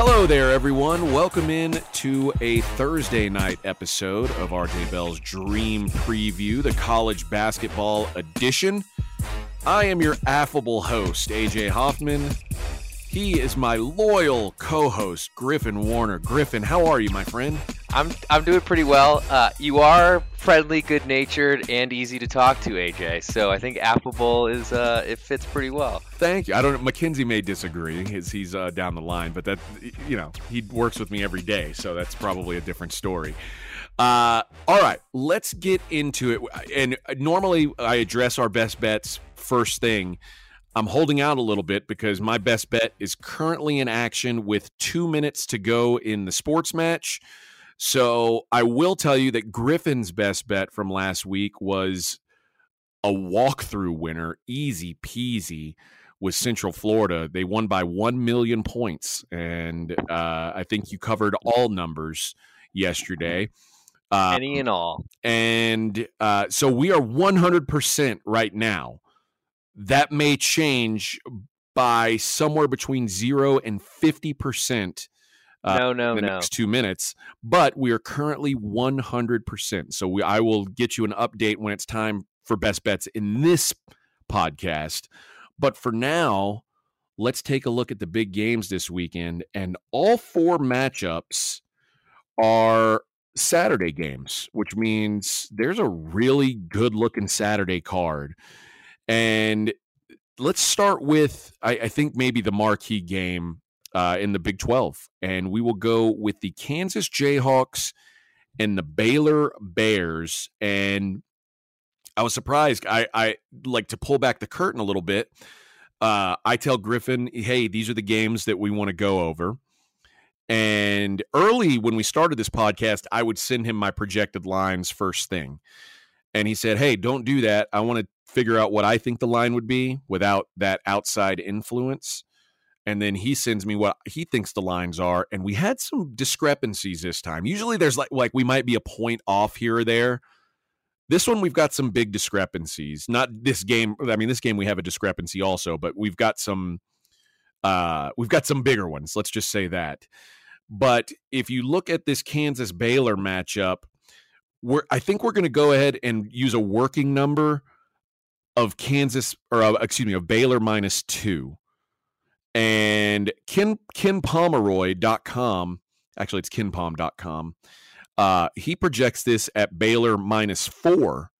Hello there, everyone. Welcome in to a Thursday night episode of RJ Bell's Dream Preview, the college basketball edition. I am your affable host, AJ Hoffman. He is my loyal co-host, Griffin Warner. Griffin, how are you, my friend? I'm I'm doing pretty well. Uh, you are friendly, good-natured, and easy to talk to, AJ. So I think affable is uh, it fits pretty well. Thank you. I don't. Mackenzie may disagree. He's he's uh, down the line, but that you know he works with me every day, so that's probably a different story. Uh, all right, let's get into it. And normally I address our best bets first thing. I'm holding out a little bit because my best bet is currently in action with two minutes to go in the sports match. So I will tell you that Griffin's best bet from last week was a walkthrough winner, easy peasy, with Central Florida. They won by 1 million points. And uh, I think you covered all numbers yesterday. Uh, Any and all. And uh, so we are 100% right now that may change by somewhere between zero and 50%. Uh, no, no, in the no. next two minutes, but we are currently 100%. So we, I will get you an update when it's time for best bets in this podcast. But for now, let's take a look at the big games this weekend. And all four matchups are Saturday games, which means there's a really good looking Saturday card. And let's start with, I, I think, maybe the marquee game uh, in the Big 12. And we will go with the Kansas Jayhawks and the Baylor Bears. And I was surprised. I, I like to pull back the curtain a little bit. Uh, I tell Griffin, hey, these are the games that we want to go over. And early when we started this podcast, I would send him my projected lines first thing. And he said, hey, don't do that. I want to figure out what I think the line would be without that outside influence. And then he sends me what he thinks the lines are. And we had some discrepancies this time. Usually there's like like we might be a point off here or there. This one we've got some big discrepancies. Not this game. I mean, this game we have a discrepancy also, but we've got some uh we've got some bigger ones. Let's just say that. But if you look at this Kansas Baylor matchup, we're I think we're going to go ahead and use a working number of Kansas or uh, excuse me of Baylor minus two. And Ken KenPomeroy.com, actually it's KenPom.com. Uh, he projects this at Baylor minus four.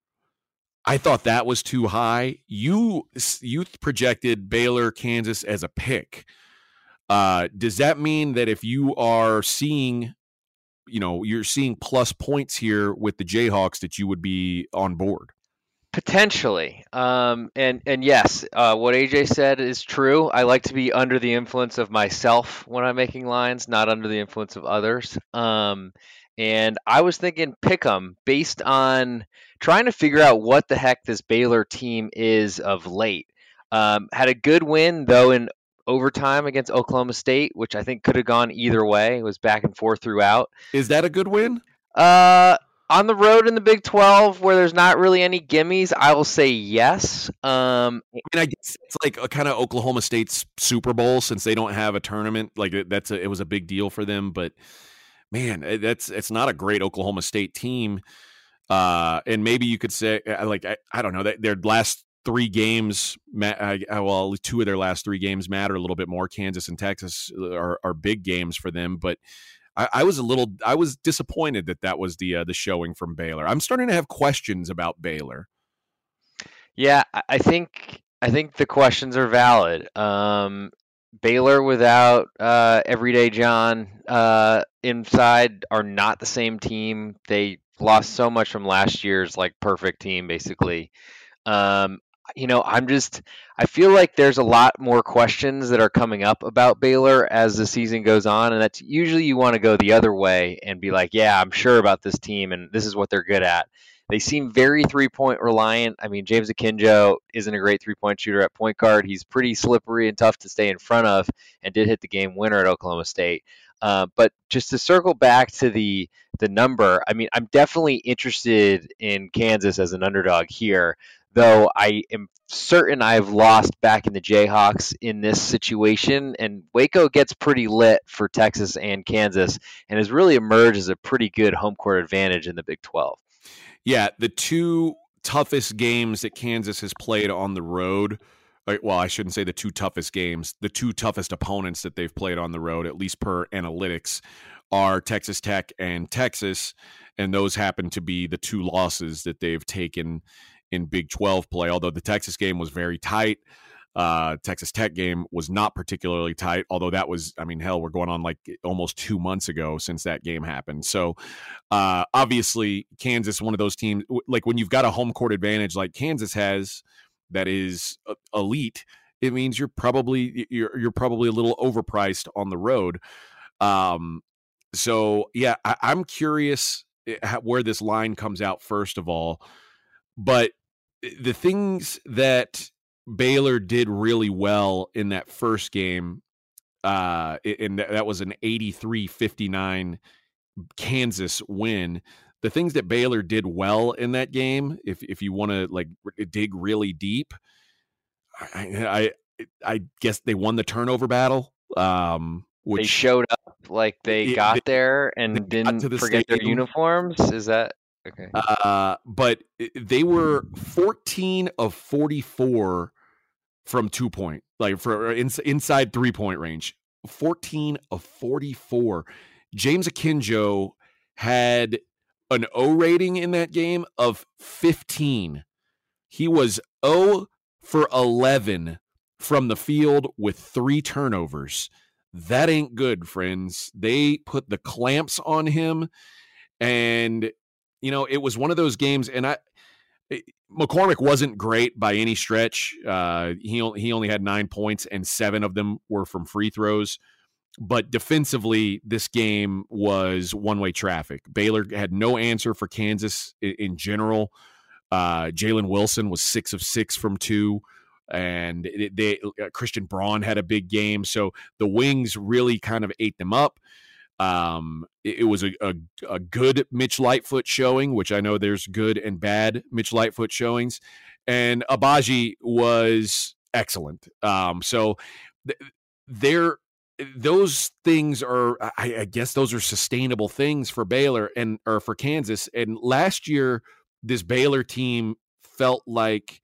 I thought that was too high. You you projected Baylor Kansas as a pick. Uh, does that mean that if you are seeing, you know, you're seeing plus points here with the Jayhawks, that you would be on board? Potentially, um, and and yes, uh, what AJ said is true. I like to be under the influence of myself when I'm making lines, not under the influence of others. Um, and I was thinking pick 'em based on trying to figure out what the heck this Baylor team is of late. Um, had a good win though in overtime against Oklahoma State, which I think could have gone either way. It was back and forth throughout. Is that a good win? Uh, on the road in the Big 12 where there's not really any gimmies, I will say yes. Um, and I guess it's like a kind of Oklahoma State's Super Bowl since they don't have a tournament. Like that's a, it was a big deal for them, but man, eh, that's it's not a great Oklahoma State team. Uh, and maybe you could say uh, like I, I don't know that their last three games, well, two of their last three games matter a little bit more. Kansas and Texas uh, are, are big games for them, but I, I, was a little I was disappointed that that was the uh, the showing from Baylor. I'm starting to have questions about Baylor. Yeah, I think I think the questions are valid. Um, Baylor without uh, Everyday John uh, inside are not the same team. They lost so much from last year's like perfect team, basically. Um, you know, I'm just I feel like there's a lot more questions that are coming up about Baylor as the season goes on, and that's usually you want to go the other way and be like, yeah, I'm sure about this team and this is what they're good at. They seem very three point reliant. I mean, James Akinjo isn't a great three point shooter at point guard. He's pretty slippery and tough to stay in front of, and did hit the game winner at Oklahoma State. Uh, but just to circle back to the the number, I mean, I'm definitely interested in Kansas as an underdog here though I am certain I've lost back in the Jayhawks in this situation. And Waco gets pretty lit for Texas and Kansas and has really emerged as a pretty good home court advantage in the Big 12. Yeah, the two toughest games that Kansas has played on the road. Uh, well, I shouldn't say the two toughest games. The two toughest opponents that they've played on the road, at least per analytics, are Texas Tech and Texas. And those happen to be the two losses that they've taken in Big 12 play. Although the Texas game was very tight, uh, Texas Tech game was not particularly tight. Although that was, I mean, hell, we're going on like almost two months ago since that game happened. So uh, obviously, Kansas, one of those teams, like when you've got a home court advantage like Kansas has, that is elite. It means you're probably you're you're probably a little overpriced on the road. Um, so yeah, I, I'm curious eh, where this line comes out first of all, but the things that Baylor did really well in that first game, uh, and that was an 83 59 Kansas win. The things that Baylor did well in that game, if if you want to like dig really deep, I, I I guess they won the turnover battle. Um, which, they showed up like they it, got they, there and didn't forget stadium. their uniforms. Is that Okay. Uh, but they were 14 of 44 from two point, like for uh, in, inside three point range. 14 of 44. James Akinjo had an O rating in that game of 15. He was 0 for 11 from the field with three turnovers. That ain't good, friends. They put the clamps on him and you know, it was one of those games, and I it, eh, McCormack wasn't great by any stretch. Uh, he he only had nine points, and seven of them were from free throws. But defensively, this game was one way traffic. Baylor had no answer for Kansas in, in general. Uh, Jalen Wilson was six of six from two and they uh, Christian Braun had a big game. So the Wings really kind of ate them up. Um, it, it was a, a, a, good Mitch Lightfoot showing, which I know there's good and bad Mitch Lightfoot showings, and Agbaji was excellent. Um, so th- there, those things are, I, I guess, those are sustainable things for Baylor and or for Kansas. And last year, this Baylor team felt like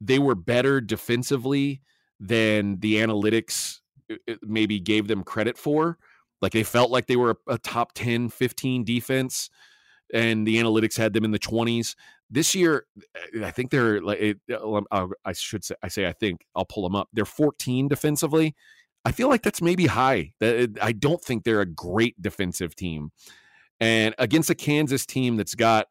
they were better defensively than the analytics uh, uh, maybe gave them credit for. Like they felt like they were a, a top 10, 15 defense, and the analytics had them in the 20s. This year, I think they're like uh, I should say I say I think I'll pull them up. They're 14 defensively. I feel like that's maybe high. I don't think they're a great defensive team. And against a Kansas team that's got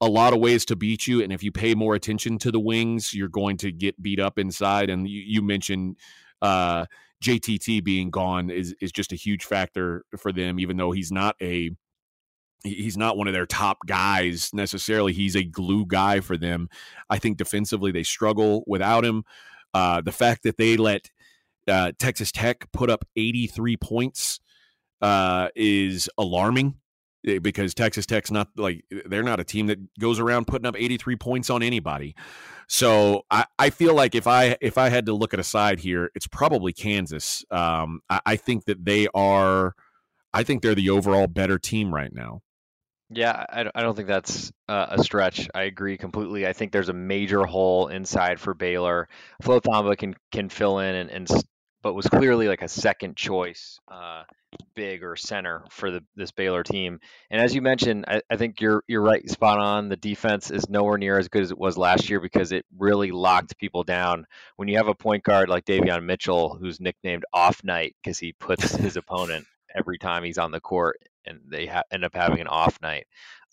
a lot of ways to beat you, and if you pay more attention to the wings, you're going to get beat up inside. And you, you mentioned uh, JTT being gone is is just a huge factor for them, even though he's not a he's not one of their top guys necessarily. He's a glue guy for them. I think defensively they struggle without him. Uh, the fact that they let uh, Texas Tech put up 83 points uh, is alarming. Eh, because Texas Tech's not like they're not a team that goes around putting up 83 points on anybody. So I, I feel like if I if I had to look at a side here, it's probably Kansas. Um, I, I think that they are, I think they're the overall better team right now. Yeah, I, I don't think that's uh, a stretch. I agree completely. I think there's a major hole inside for Baylor. Flo Thamba can can fill in and, and but was clearly like a second choice uh, big or center for the, this Baylor team. And as you mentioned, I, I, think you're you're right, spot on. The defense is nowhere near as good as it was last year because it really locked people down. When you have a point guard like Davion Mitchell, who's nicknamed Off Night because he puts his opponent every time he's on the court, and they ha- end up having an off night.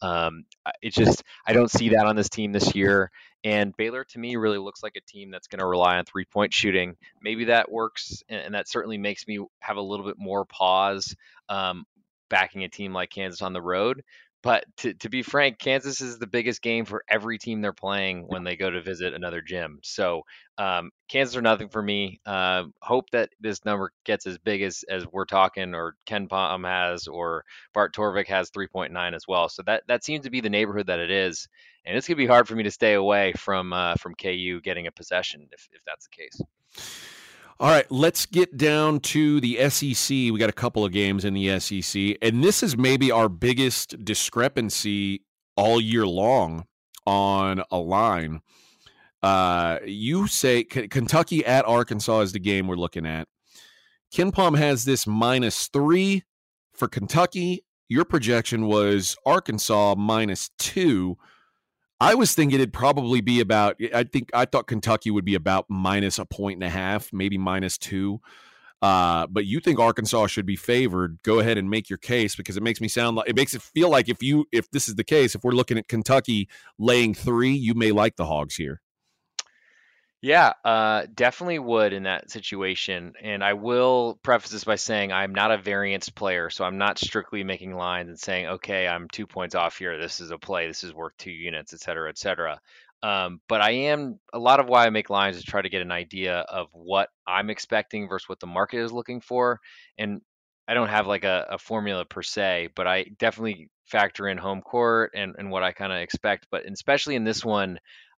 Um, it's just I don't see that on this team this year. And Baylor, to me, really looks like a team that's going to rely on three point shooting. Maybe that works, and, that certainly makes me have a little bit more pause um, backing a team like Kansas on the road. But to, to be frank, Kansas is the biggest game for every team they're playing when they go to visit another gym. So um, Kansas are nothing for me. Uh, hope that this number gets as big as, as we're talking, or KenPom has, or Bart Torvik has 3.9 as well. So that that seems to be the neighborhood that it is. and it's gonna be hard for me to stay away from uh, from KU getting a possession if if that's the case. All right, let's get down to the SEC. We got a couple of games in the SEC, and this is maybe our biggest discrepancy all year long on a line. Uh, you say K- Kentucky at Arkansas is the game we're looking at. KenPom has this minus three for Kentucky. Your projection was Arkansas minus two. I was thinking it'd probably be about. I think I thought Kentucky would be about minus a point and a half, maybe minus two. Uh, but you think Arkansas should be favored? Go ahead and make your case because it makes me sound like it makes it feel like if you if this is the case, if we're looking at Kentucky laying three, you may like the Hogs here. Yeah, uh, definitely would in that situation. And I will preface this by saying I'm not a variance player, so I'm not strictly making lines and saying, okay, I'm two points off here. This is a play. This is worth two units, et cetera, et cetera. Um, but I am a lot of why I make lines is try to get an idea of what I'm expecting versus what the market is looking for. And I don't have like a, a formula per se, but I definitely factor in home court and, and what I kind of expect. But especially in this one,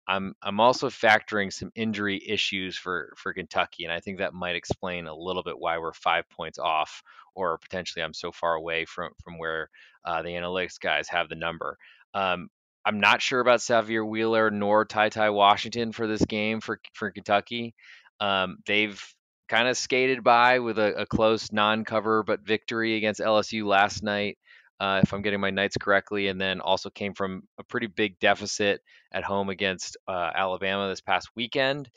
I'm I'm also factoring some injury issues for for Kentucky, and I think that might explain a little bit why we're five points off, or potentially I'm so far away from from where uh, the analytics guys have the number. Um, I'm not sure about Sahvir Wheeler nor Ty Ty Washington for this game for for Kentucky. Um, they've kind of skated by with a, a close non-cover but victory against LSU last night uh, if I'm getting my nights correctly, and then also came from a pretty big deficit at home against uh, Alabama this past weekend.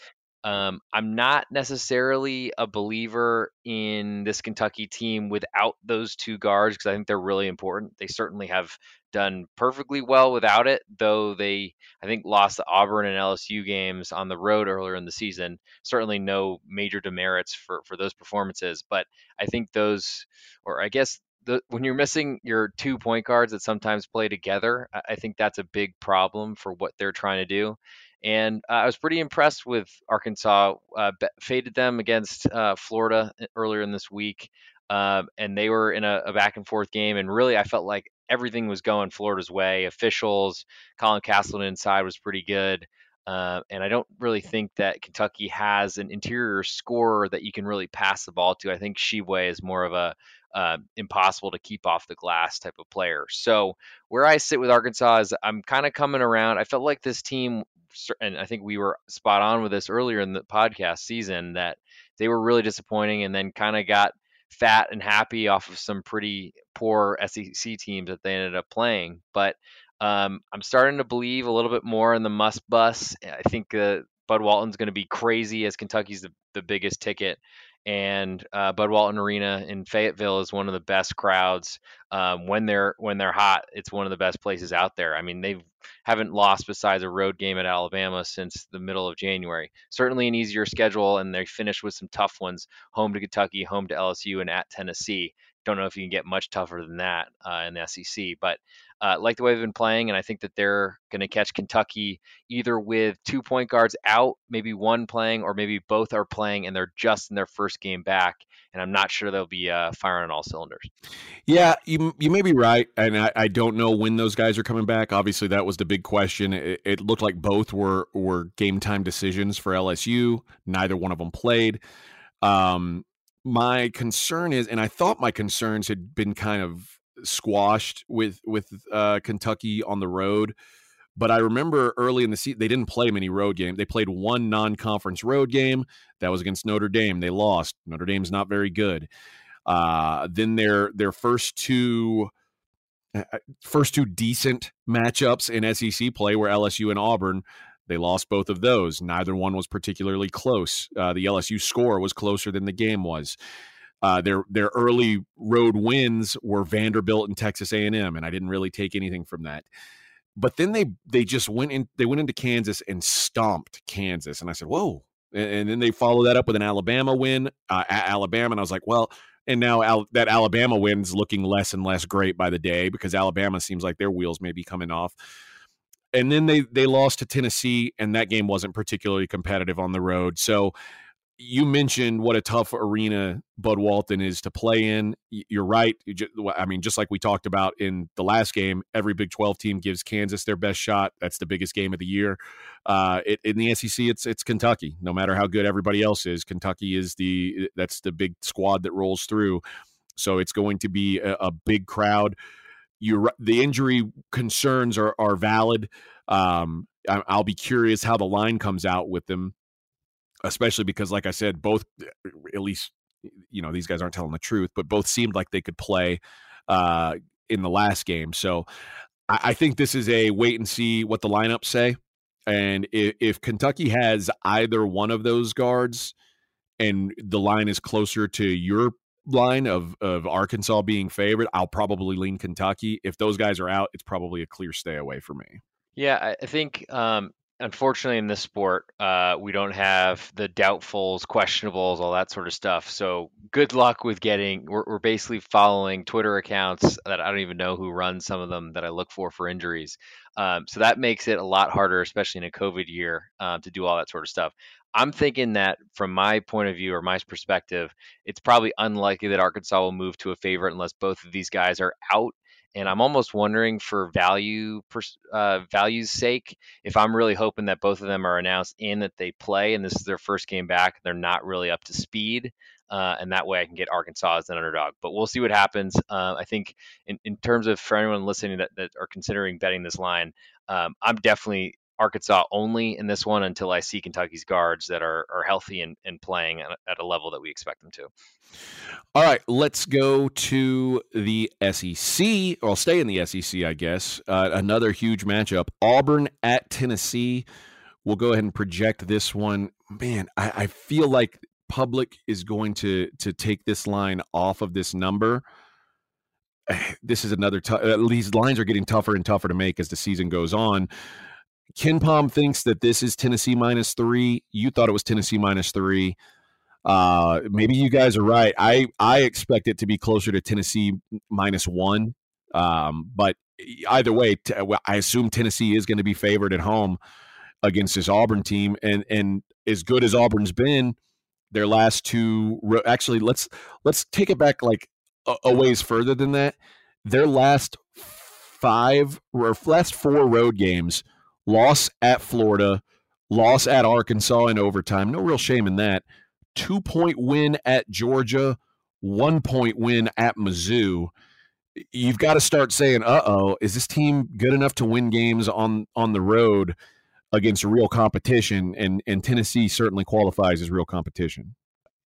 Um, I'm not necessarily a believer in this Kentucky team without those two guards because I think they're really important. They certainly have done perfectly well without it, though they, I think, lost the Auburn and LSU games on the road earlier in the season. Certainly no major demerits for, for those performances, but I think those, or I guess the, when you're missing your two point guards that sometimes play together, I think that's a big problem for what they're trying to do. And uh, I was pretty impressed with Arkansas. Uh, faded them against uh, Florida uh, earlier in this week, um, and they were in a, a, back and forth game. And really, I felt like everything was going Florida's way. Officials, Colin Castleton inside was pretty good. Uh, and I don't really think that Kentucky has an interior scorer that you can really pass the ball to. I think Tshiebwe is more of a uh, impossible to keep off the glass type of player. So where I sit with Arkansas is I'm kind of coming around. I felt like this team, and I think we were spot on with this earlier in the podcast season, that they were really disappointing and then kind of got fat and happy off of some pretty poor SEC teams that they ended up playing. But um, I'm starting to believe a little bit more in the Muss Bus. I think uh, Bud Walton's going to be crazy as Kentucky's the, the biggest ticket and uh, Bud Walton Arena in Fayetteville is one of the best crowds um, when they're when they're hot. It's one of the best places out there. I mean, they haven't lost besides a road game at Alabama since the middle of January. Certainly an easier schedule, and they finished with some tough ones: home to Kentucky, home to LSU, and at Tennessee. Don't know if you can get much tougher than that uh, in the SEC, but uh, like the way they've been playing, and I think that they're going to catch Kentucky either with two point guards out, maybe one playing, or maybe both are playing, and they're just in their first game back. And I'm not sure they'll be uh, firing on all cylinders. Yeah, you you may be right, and I, I don't know when those guys are coming back. Obviously, that was the big question. It, it looked like both were were game time decisions for LSU. Neither one of them played. Um, my concern is, and I thought my concerns had been kind of squashed with with uh, Kentucky on the road. But I remember early in the season they didn't play many road games. They played one non-conference road game that was against Notre Dame. They lost. Notre Dame's not very good. Uh, then their their first two uh, uh first two decent matchups in SEC play were LSU and Auburn. They lost both of those. Neither one was particularly close. Uh, the LSU score was closer than the game was. Uh, their their early road wins were Vanderbilt and Texas A and M, and I didn't really take anything from that. But then they they just went in they went into Kansas and stomped Kansas, and I said, "Whoa!" And, and then they followed that up with an Alabama win uh, at Alabama, and I was like, "Well." And now Al- that Alabama win's looking less and less great by the day because Alabama seems like their wheels may be coming off and then they they lost to Tennessee, and that game wasn't particularly competitive on the road. So you mentioned what a tough arena Bud Walton is to play in. You're right. I mean, just like we talked about in the last game, every Big 12 team gives Kansas their best shot. That's the biggest game of the year. Uh, it, in the SEC, it's it's Kentucky. No matter how good everybody else is, Kentucky is the that's the big squad that rolls through. So it's going to be a, a big crowd. You the injury concerns are are valid. Um, I'll be curious how the line comes out with them especially because, like I said, both at least you know these guys aren't telling the truth, but both seemed like they could play uh, in the last game. So I, I think this is a wait and see what the lineups say. And if, if Kentucky has either one of those guards, and the line is closer to your line of of Arkansas being favored, I'll probably lean Kentucky. If those guys are out, it's probably a clear stay away for me. Yeah, I think um, unfortunately in this sport uh, we don't have the doubtfuls questionables all that sort of stuff. So good luck with getting we're, we're, basically following twitter accounts that i don't even know who runs some of them that i look for for injuries. Um, so that makes it a lot harder especially in a covid year um, to do all that sort of stuff. I'm thinking that from my point of view or my perspective it's probably unlikely that arkansas will move to a favorite unless both of these guys are out and I'm almost wondering for value uh, value's sake if I'm really hoping that both of them are announced in that they play and this is their first game back they're not really up to speed uh, and that way I can get Arkansas as an underdog. But we'll see what happens. Uh, I think in, in terms of for anyone listening that, that are considering betting this line um, I'm definitely Arkansas only in this one until I see Kentucky's guards that are, are healthy and, and playing at a level that we expect them to. All right, let's go to the SEC. I'll stay in the SEC, I guess. Uh, another huge matchup Auburn at Tennessee. We'll go ahead and project this one. Man, I, I feel like public is going to to take this line off of this number. This is another. Uh, these lines are getting tougher and tougher to make as the season goes on. KenPom thinks that this is Tennessee minus three. You thought it was Tennessee minus three. Uh, maybe you guys are right. I I expect it to be closer to Tennessee minus one. Um, but either way, t- I assume Tennessee is going to be favored at home against this Auburn team, and and as good as Auburn's been, their last two actually let's let's take it back like a, a ways further than that. Their last five or last four road games loss at Florida, loss at Arkansas in overtime. No real shame in that. Two point win at Georgia, one point win at Mizzou. You've got to start saying, "Uh oh, is this team good enough to win games on on the road against real competition?" And and Tennessee certainly qualifies as real competition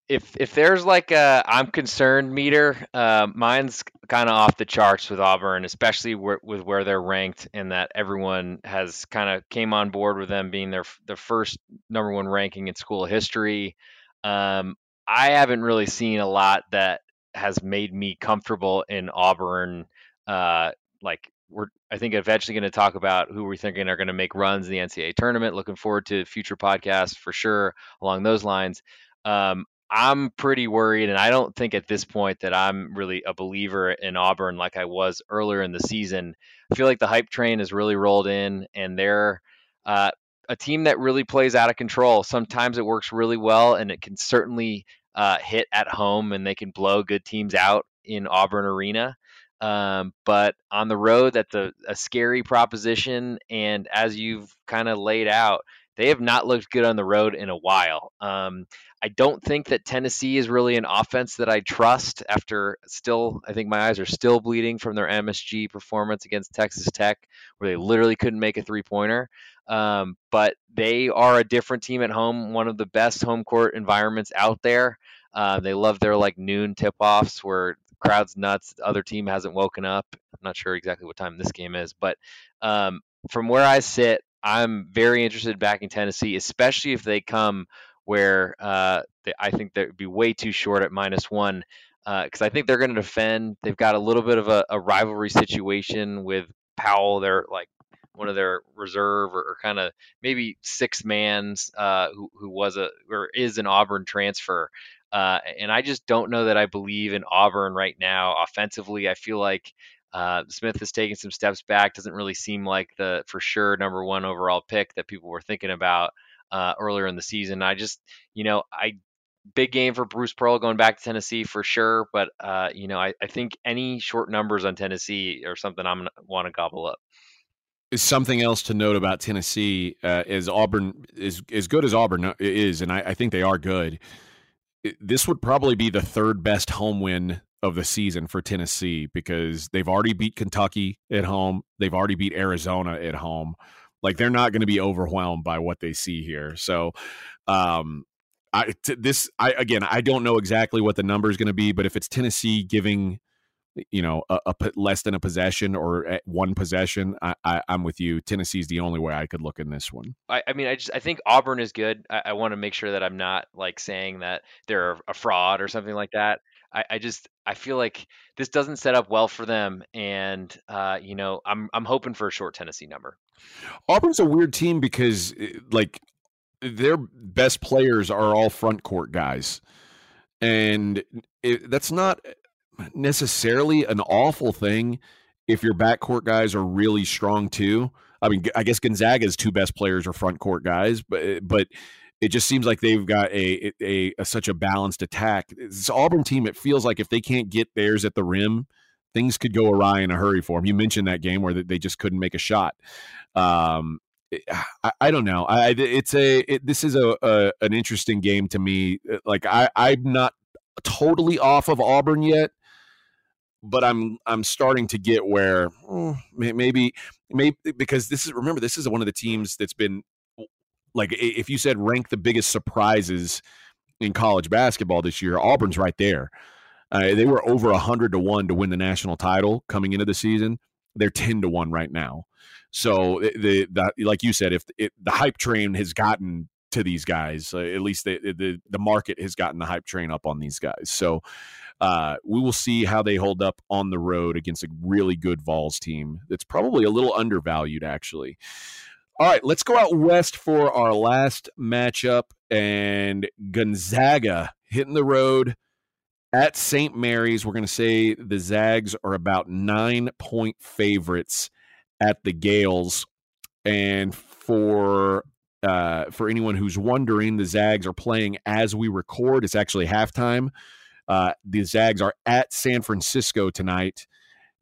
if if there's like a I'm concerned meter, uh, mine's kind of off the charts with Auburn, especially where, with where they're ranked, and that everyone has kind of came on board with them being their the first number one ranking in school history. Um, I haven't really seen a lot that has made me comfortable in Auburn. Uh, like we're I think eventually going to talk about who we're thinking are going to make runs in the NCAA tournament. Looking forward to future podcasts for sure along those lines. Um, I'm pretty worried, and I don't think at this point that I'm really a believer in Auburn like I was earlier in the season. I feel like the hype train has really rolled in, and they're uh, a team that really plays out of control. Sometimes it works really well, and it can certainly uh, hit at home, and they can blow good teams out in Auburn Arena. Um, but on the road, that's a, a scary proposition. And as you've kind of laid out, they have not looked good on the road in a while. Um, I don't think that Tennessee is really an offense that I trust after still, I think my eyes are still bleeding from their MSG performance against Texas Tech, where they literally couldn't make a three pointer. Um, but they are a different team at home, one of the best home court environments out there. Uh, they love their like noon tip offs where crowd's nuts, the other team hasn't woken up. I'm not sure exactly what time this game is, but um, from where I sit, I'm very interested in backing Tennessee, especially if they come where uh, I think they would be way too short at minus one because uh, I think they're going to defend. They've got a little bit of a, a, rivalry situation with Powell. They're like one of their reserve or, or kind of maybe six mans uh, who, who was a or is an Auburn transfer. Uh, and I just don't know that I believe in Auburn right now. Offensively, I feel like uh, Smith has taken some steps back. Doesn't really seem like the for sure number one overall pick that people were thinking about uh, earlier in the season. I just, you know, I big game for Bruce Pearl going back to Tennessee for sure. But uh, you know, I, I think any short numbers on Tennessee or something I'm gonna want to gobble up. Something else to note about Tennessee uh, is Auburn is as good as Auburn is, and I, I think they are good. This would probably be the third best home win of the season for Tennessee because they've already beat Kentucky at home. They've already beat Arizona at home. Like they're not going to be overwhelmed by what they see here. So, um, I t- this I again I don't know exactly what the number is going to be, but if it's Tennessee giving you know a, less than a possession or one possession, I, I am with you. Tennessee's the only way I could look in this one. I, I mean, I just I think Auburn is good. I, I want to make sure that I'm not like saying that they're a fraud or something like that. I, I just I feel like this doesn't set up well for them, and uh, you know I'm I'm hoping for a short Tennessee number. Auburn's a weird team because eh, like their best players are all front court guys, and it, that's not necessarily an awful thing if your backcourt guys are really strong too. I mean, I guess Gonzaga's two best players are front court guys, but eh, but it just seems like they've got a, a, a, such a balanced attack. This Auburn team, it feels like if they can't get theirs at the rim, things could go awry in a hurry for them. You mentioned that game where they just couldn't make a shot. Um, I, I, don't know. I, it's a it, this is a, a, an interesting game to me. Uh, like I I'm not totally off of Auburn yet, but I'm I'm starting to get where hmm, maybe maybe because this is remember this is one of the teams that's been like if you said rank the biggest surprises in college basketball this year, Auburn's right there. Uh, they were over hundred to one to win the national title coming into the season. They're ten to one right now. So the, the like you said, if it, the hype train has gotten to these guys, uh, at least the, the the market has gotten the hype train up on these guys. So uh, we will see how they hold up on the road against a really good Vols team that's probably a little undervalued actually. All right, let's go out west for our last matchup. And Gonzaga hitting the road at St. Mary's. We're going to say the Zags are about nine point favorites at the Gaels. And for uh, for anyone who's wondering, the Zags are playing as we record. It's actually halftime. Uh, the Zags are at San Francisco tonight.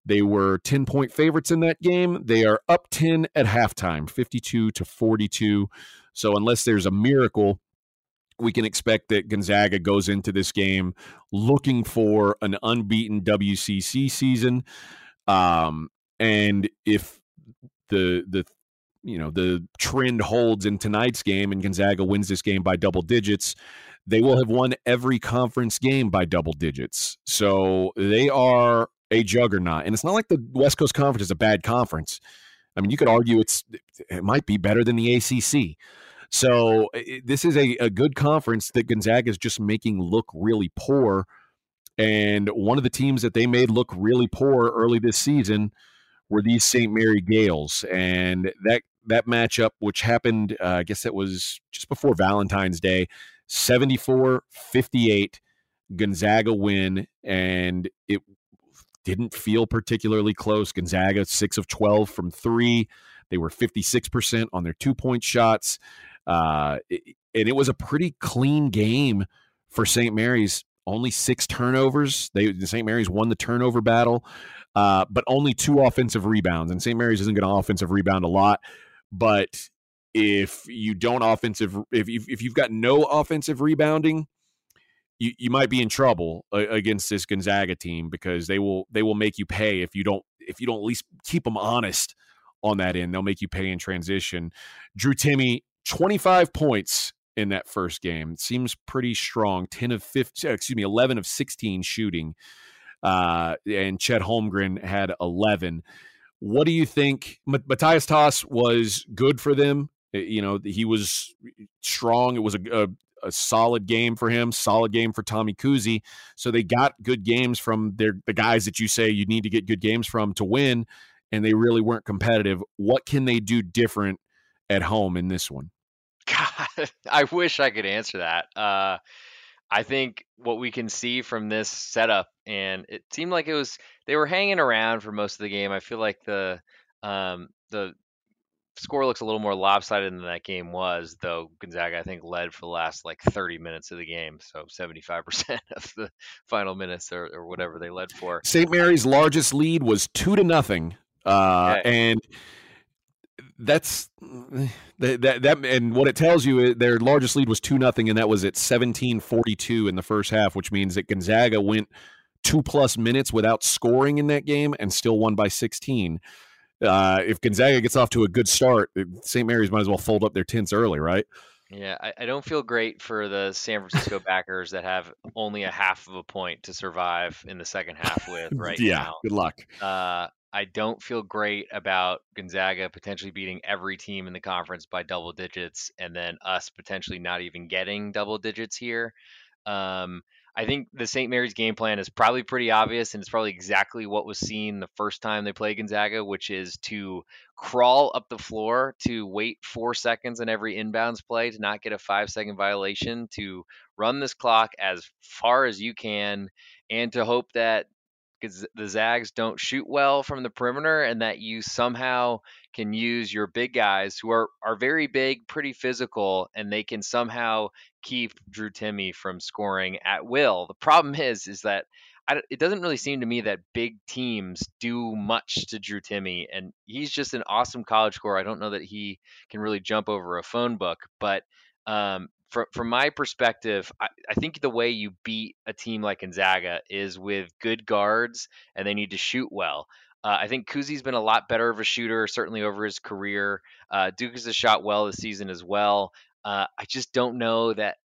They were 10 point favorites in that game. They are up 10 at halftime, 52 to 42. So, unless there's a miracle, we can expect that Gonzaga goes into this game looking for an unbeaten WCC season. Um, and if the, the, you know, the trend holds in tonight's game and Gonzaga wins this game by double digits, they will have won every conference game by double digits. So they are a juggernaut. And it's not like the West Coast Conference is a bad conference. I mean, you could argue it's it might be better than the ACC. So this is a, a good conference that Gonzaga is just making look really poor. And one of the teams that they made look really poor early this season were these St. Mary Gaels, and that that matchup, which happened, uh, I guess it was just before Valentine's Day, 74 58. Gonzaga win, and it didn't feel particularly close. Gonzaga, six of 12 from three. They were 56% on their two point shots. Uh, and it was a pretty clean game for St. Mary's. Only six turnovers. They St. Mary's won the turnover battle, uh, but only two offensive rebounds. And St. Mary's isn't going to offensive rebound a lot, but if you don't offensive, if you if you've got no offensive rebounding, you, you might be in trouble against this Gonzaga team because they will they will make you pay if you don't if you don't at least keep them honest on that end. They'll make you pay in transition. Drew Timme, 25 points in that first game. Seems pretty strong. 10 of 15, uh, excuse me, 11 of 16 shooting. Uh, and Chet Holmgren had 11. What do you think? Matthias Tass was good for them. You know, he was strong. It was a, a, a solid game for him, solid game for Tommy Kuhse. So they got good games from their the guys that you say you need to get good games from to win, and they really weren't competitive. What can they do different at home in this one? God, I wish I could answer that. Uh, I think what we can see from this setup, and it seemed like it was they were hanging around for most of the game. I feel like the um, the score looks a little more lopsided than that game was, though Gonzaga I think led for the last like 30 minutes of the game, so 75% of the final minutes or, or whatever they led for. St. Mary's largest lead was two to nothing, uh, okay. and that's that, that that and what it tells you is their largest lead was two nothing, and that was at 17:42 in the first half, which means that Gonzaga went two plus minutes without scoring in that game and still won by 16 uh, if Gonzaga gets off to a good start, St. Mary's might as well fold up their tents early, right? Yeah, I, I don't feel great for the San Francisco backers that have only a half of a point to survive in the second half with right yeah, now. good luck. Uh, I don't feel great about Gonzaga potentially beating every team in the conference by double digits, and then us potentially not even getting double digits here. Um, I think the St. Mary's game plan is probably pretty obvious, and it's probably exactly what was seen the first time they played Gonzaga, which is to crawl up the floor, to wait four seconds in every inbounds play, to not get a five second violation, to run this clock as far as you can, and to hope that because the Zags don't shoot well from the perimeter, and that you somehow can use your big guys who are are very big, pretty physical, and they can somehow keep Drew Timme from scoring at will. The problem is, is that I, it doesn't really seem to me that big teams do much to Drew Timme, and he's just an awesome college scorer. I don't know that he can really jump over a phone book, but um, from from my perspective, I, I, think the way you beat a team like Gonzaga is with good guards, and they need to shoot well. Uh, I think Kuhse's been a lot better of a shooter, certainly over his career. Uh, Duke has shot well this season as well. Uh, I just don't know that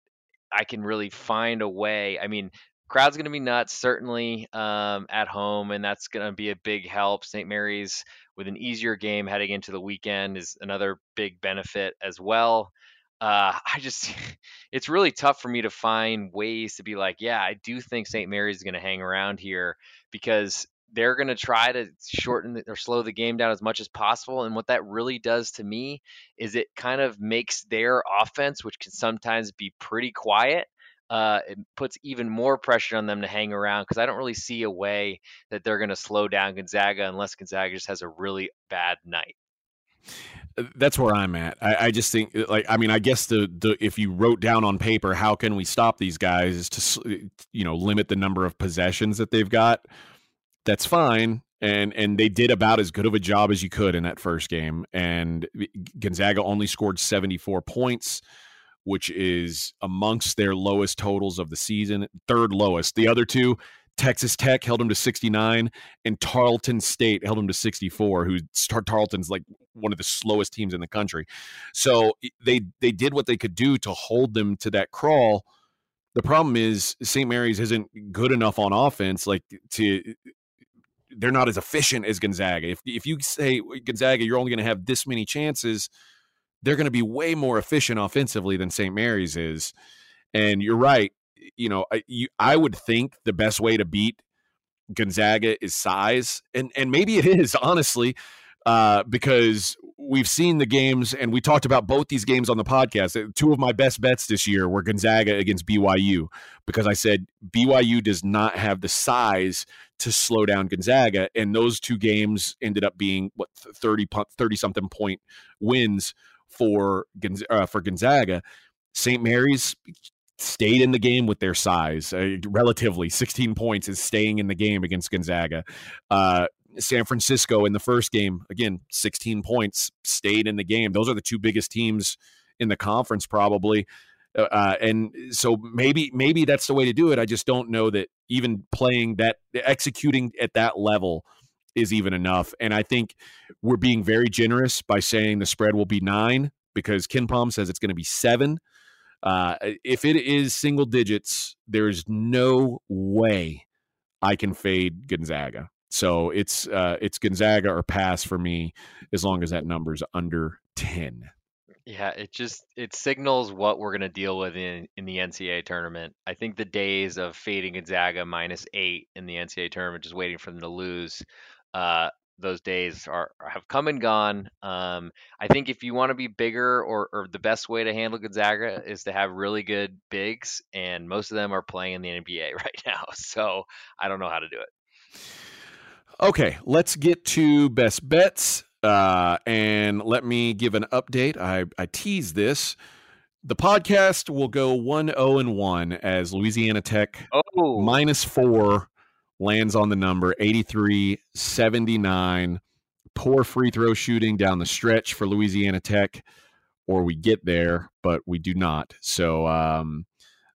I can really find a way. I mean, crowd's going to be nuts, certainly um, at home, and that's going to be a big help. St. Mary's with an easier game heading into the weekend is another big benefit as well uh, I just, it's really tough for me to find ways to be like, yeah, I do think St. Mary's is going to hang around here because they're going to try to shorten or slow the game down as much as possible. And what that really does to me is it kind of makes their offense, which can sometimes be pretty quiet, uh, it puts even more pressure on them to hang around because I don't really see a way that they're going to slow down Gonzaga unless Gonzaga just has a really bad night that's where I'm at. I, I, just think, like, I mean, I guess the the if you wrote down on paper how can we stop these guys is to you know limit the number of possessions that they've got. That's fine, and and they did about as good of a job as you could in that first game. And Gonzaga only scored 74 points, which is amongst their lowest totals of the season, third lowest. The other two Texas Tech held him to 69, and Tarleton State held him to 64. Who Tarleton's like one of the slowest teams in the country. So they they did what they could do to hold them to that crawl. The problem is St. Mary's isn't good enough on offense, like to they're not as efficient as Gonzaga. If if you say Gonzaga, you're only going to have this many chances, they're going to be way more efficient offensively than St. Mary's is. And you're right you know, I, you, I would think the best way to beat Gonzaga is size, and and maybe it is honestly, uh, because we've seen the games and we talked about both these games on the podcast. Uh, two of my best bets this year were Gonzaga against BYU because I said BYU does not have the size to slow down Gonzaga, and those two games ended up being what 30 30 something point wins for uh, for Gonzaga. St. Mary's stayed in the game with their size. Uh, relatively, 16 points is staying in the game against Gonzaga. Uh, San Francisco in the first game, again, 16 points, stayed in the game. Those are the two biggest teams in the conference, probably. Uh, uh and so maybe maybe that's the way to do it. I just don't know that even playing that, executing at that level is even enough. And I think we're being very generous by saying the spread will be nine because KenPom says it's going to be seven. Uh, if it is single digits, there's no way I can fade Gonzaga. So it's uh, it's Gonzaga or pass for me as long as that number's under ten. Yeah, it just it signals what we're gonna deal with in in the NCAA tournament. I think the days of fading Gonzaga minus eight in the NCAA tournament, just waiting for them to lose, uh, those days are have come and gone. Um, I think if you want to be bigger, or, or the best way to handle Gonzaga is to have really good bigs, and most of them are playing in the NBA right now. So I don't know how to do it. Okay, let's get to best bets. Uh, and let me give an update. I, I tease this. The podcast will go 1 0 and 1 as Louisiana Tech Oh, minus four lands on the number 83 79. Poor free throw shooting down the stretch for Louisiana Tech, or we get there, but we do not. So um,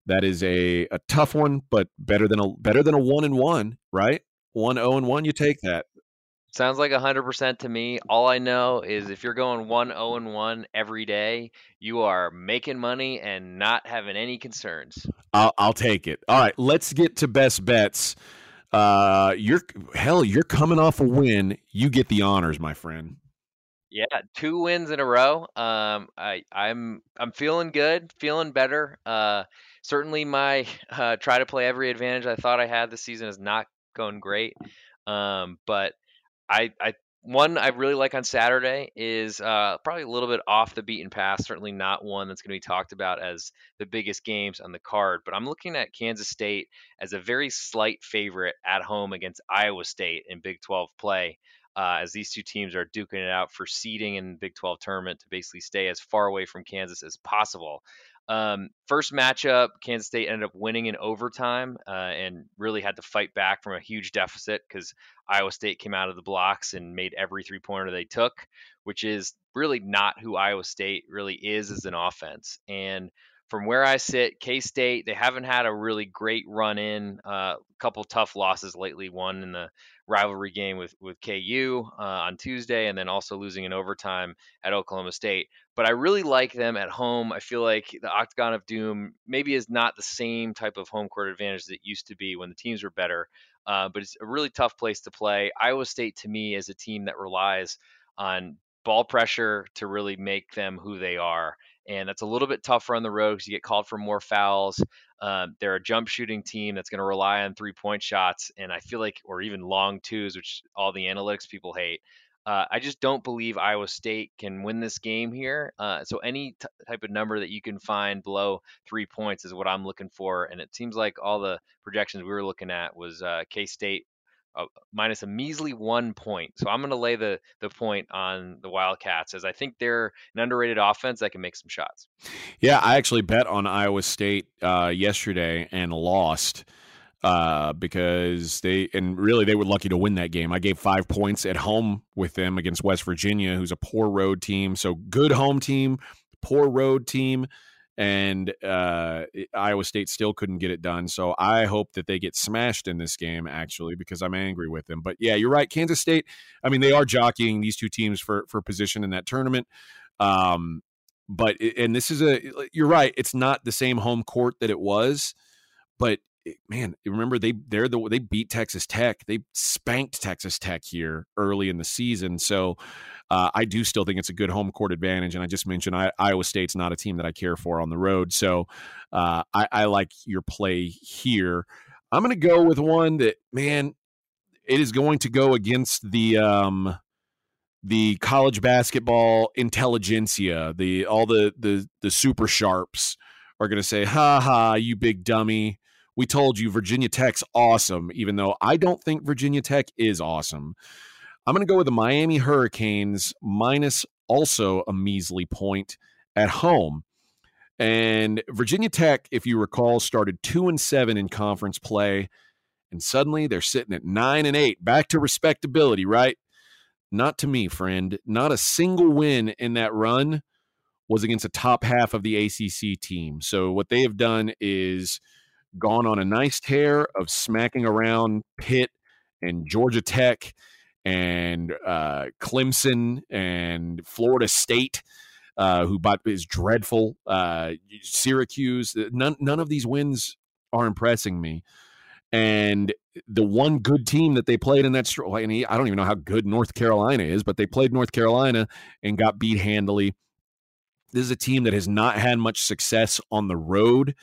that is a, a tough one, but better than a better than a one and one, right? One zero and one, you take that. sounds like 100% to me. All I know is if you're going 1 0 and 1 every day, you are making money and not having any concerns. I'll, I'll take it. All right, let's get to best bets. Uh, you're hell, you're coming off a win. You get the honors, my friend. Yeah, two wins in a row. Um, I I'm I'm feeling good, feeling better. Uh, certainly my uh, try to play every advantage I thought I had this season is not going great. Um, but I I one I really like on Saturday is uh, probably a little bit off the beaten path. Certainly not one that's going to be talked about as the biggest games on the card. But I'm looking at Kansas State as a very slight favorite at home against Iowa State in Big 12 play uh, as these two teams are duking it out for seeding in the Big 12 tournament to basically stay as far away from Kansas as possible. Um, first matchup, Kansas State ended up winning in overtime uh, and really had to fight back from a huge deficit because Iowa State came out of the blocks and made every three pointer they took, which is really not who Iowa State really is as an offense. And from where I sit, K State, they haven't had a really great run in. A uh, couple tough losses lately. One in the rivalry game with with KU uh, on Tuesday, and then also losing in overtime at Oklahoma State. But I really like them at home. I feel like the Octagon of Doom maybe is not the same type of home court advantage that it used to be when the teams were better. Uh, but it's a really tough place to play. Iowa State to me is a team that relies on ball pressure to really make them who they are and that's a little bit tougher on the road because you get called for more fouls. Um, they're a jump shooting team that's going to rely on three point shots, and I feel like, or even long twos, which all the analytics people hate. Uh, I just don't believe Iowa State can win this game here. Uh, so any t- type of number that you can find below three points is what I'm looking for. And it seems like all the projections we were looking at was uh, K State uh, minus a measly one point. So I'm going to lay the the point on the Wildcats as I think they're an underrated offense that can make some shots. Yeah, I actually bet on Iowa State uh, yesterday and lost uh, because they and really they were lucky to win that game. I gave five points at home with them against West Virginia, who's a poor road team. So good home team, poor road team and uh, Iowa State still couldn't get it done. So I hope that they get smashed in this game, actually, because I'm angry with them. But yeah, you're right. Kansas State. I mean, they are jockeying these two teams for for position in that tournament. Um, but and this is a you're right. It's not the same home court that it was, but man, remember they they're the they beat Texas Tech. They spanked Texas Tech here early in the season. So uh, I do still think it's a good home court advantage. And I just mentioned I, Iowa State's not a team that I care for on the road. So uh, I, I like your play here. I'm going to go with one that man, it is going to go against the um, the college basketball intelligentsia. The all the the the super sharps are going to say, "Ha ha, you big dummy." We told you Virginia Tech's awesome, even though I don't think Virginia Tech is awesome. I'm going to go with the Miami Hurricanes minus also a measly point at home. And Virginia Tech, if you recall, started two and seven in conference play, and suddenly they're sitting at nine and eight, back to respectability, right? Not to me, friend. Not a single win in that run was against a top half of the ACC team. So what they have done is gone on a nice tear of smacking around Pitt and Georgia Tech and uh, Clemson and Florida State, uh, who is dreadful. Uh, Syracuse. None none of these wins are impressing me. And the one good team that they played in that, I don't even know how good North Carolina is, but they played North Carolina and got beat handily. This is a team that has not had much success on the road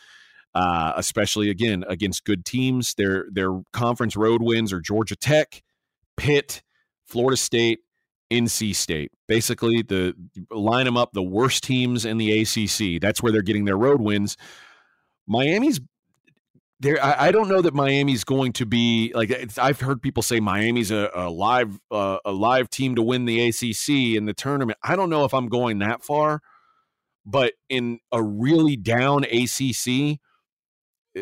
uh, especially again against good teams. Their their conference road wins are Georgia Tech, Pitt, Florida State, NC State. Basically, the line them up the worst teams in the ACC. That's where they're getting their road wins. Miami's there I, I, don't know that Miami's going to be like I've heard people say Miami's a, a live uh, a live team to win the ACC in the tournament. I don't know if I'm going that far, but in a really down ACC,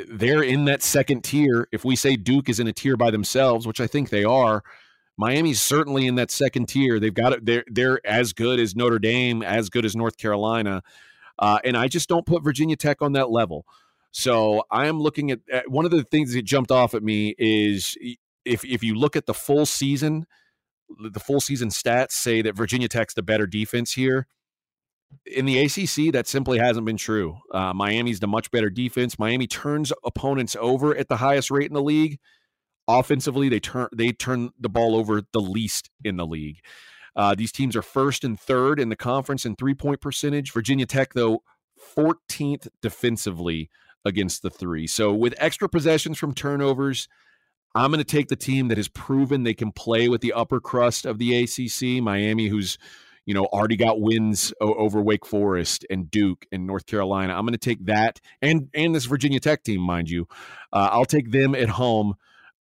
they're in that second tier. If we say Duke is in a tier by themselves, which I think they are, Miami's certainly in that second tier. They've got it. They're they're as good as Notre Dame, as good as North Carolina, uh, and I just don't put Virginia Tech on that level. So I am looking at, at one of the things that jumped off at me is if if you look at the full season, the full season stats say that Virginia Tech's the better defense here. In the ACC, that simply hasn't been true. Uh, Miami's the much better defense. Miami turns opponents over at the highest rate in the league. Offensively, they turn they turn the ball over the least in the league. Uh, these teams are first and third in the conference in three point percentage. Virginia Tech, though, 14th defensively against the three. So with extra possessions from turnovers, I'm going to take the team that has proven they can play with the upper crust of the ACC, Miami, who's you know already got wins over Wake Forest and Duke and North Carolina. I'm going to take that and and this Virginia Tech team, mind you. Uh, I'll take them at home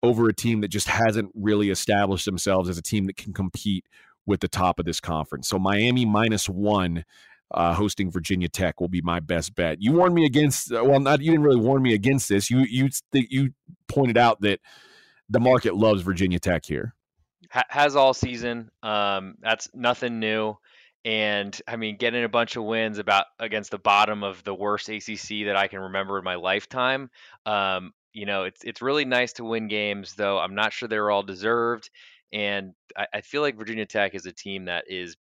over a team that just hasn't really established themselves as a team that can compete with the top of this conference. So Miami minus one uh, hosting Virginia Tech will be my best bet. You warned me against. Uh, well, not you didn't really warn me against this. You you you pointed out that the market loves Virginia Tech here. Has all season. Um, that's nothing new. And I mean, getting a bunch of wins about against the bottom of the worst ACC that I can remember in my lifetime. Um, you know, it's it's really nice to win games, though. I'm not sure they're all deserved. And I, I feel like Virginia Tech is a team that is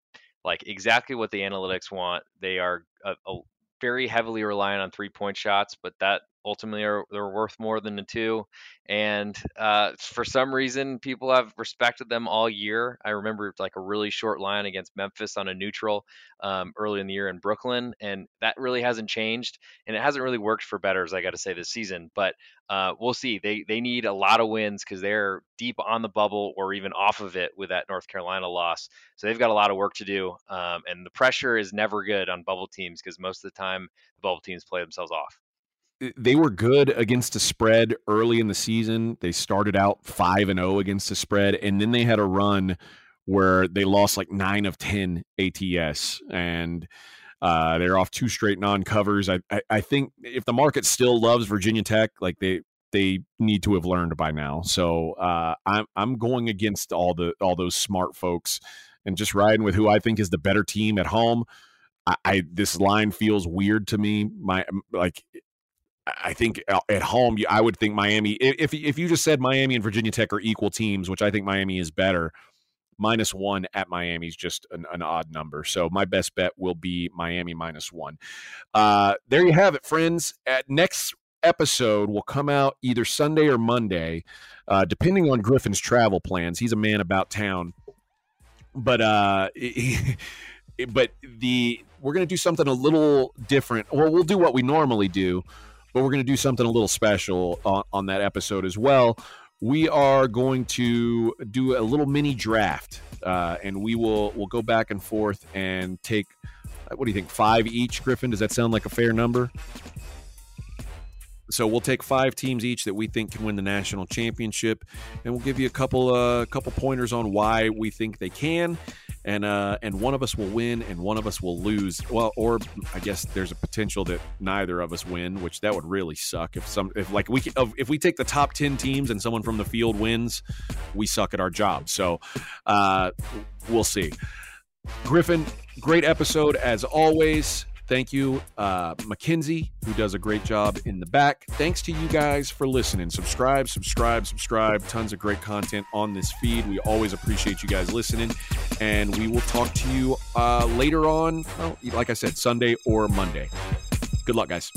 like exactly what the analytics want. They are a, a very heavily reliant on three point shots, but that ultimately are they're worth more than the two. And uh, for some reason, people have respected them all year. I remember like a really short line against Memphis on a neutral um, early in the year in Brooklyn, and that really hasn't changed. And it hasn't really worked for betters, I got to say, this season. But uh, we'll see. They they need a lot of wins because they're deep on the bubble or even off of it with that North Carolina loss. So they've got a lot of work to do. Um, and the pressure is never good on bubble teams because most of the time the bubble teams play themselves off they were good against the spread early in the season. They started out 5 and 0 against the spread and then they had a run where they lost like 9 of 10 ATS and uh, they're off two straight non-covers. I, I, I think if the market still loves Virginia Tech, like they they need to have learned by now. So uh, I'm I'm going against all the all those smart folks and just riding with who I think is the better team at home. I, I this line feels weird to me. My like I think uh, at home, I would think Miami. If if you just said Miami and Virginia Tech are equal teams, which I think Miami is better, minus one at Miami is just an, an, odd number. So my best bet will be Miami minus one. Uh, there you have it, friends. At next episode will come out either Sunday or Monday, uh, depending on Griffin's travel plans. He's a man about town, but uh, but the we're going to do something a little different. Well, we'll do what we normally do but we're going to do something a little special on, on that episode as well. We are going to do a little mini draft, uh, and we will we'll go back and forth and take. What do you think? Five each, Griffin? Does that sound like a fair number? So we'll take five teams each that we think can win the national championship, and we'll give you a couple uh, couple pointers on why we think they can, and uh, and one of us will win and one of us will lose. Well, or I guess there's a potential that neither of us win, which that would really suck if some if like we if we take the top ten teams and someone from the field wins, we suck at our job. So uh, we'll see. Griffin, great episode as always. Thank you, uh, Mackenzie, who does a great job in the back. Thanks to you guys for listening. Subscribe, subscribe, subscribe. Tons of great content on this feed. We always appreciate you guys listening. And we will talk to you uh, later on, well, like I said, Sunday or Monday. Good luck, guys.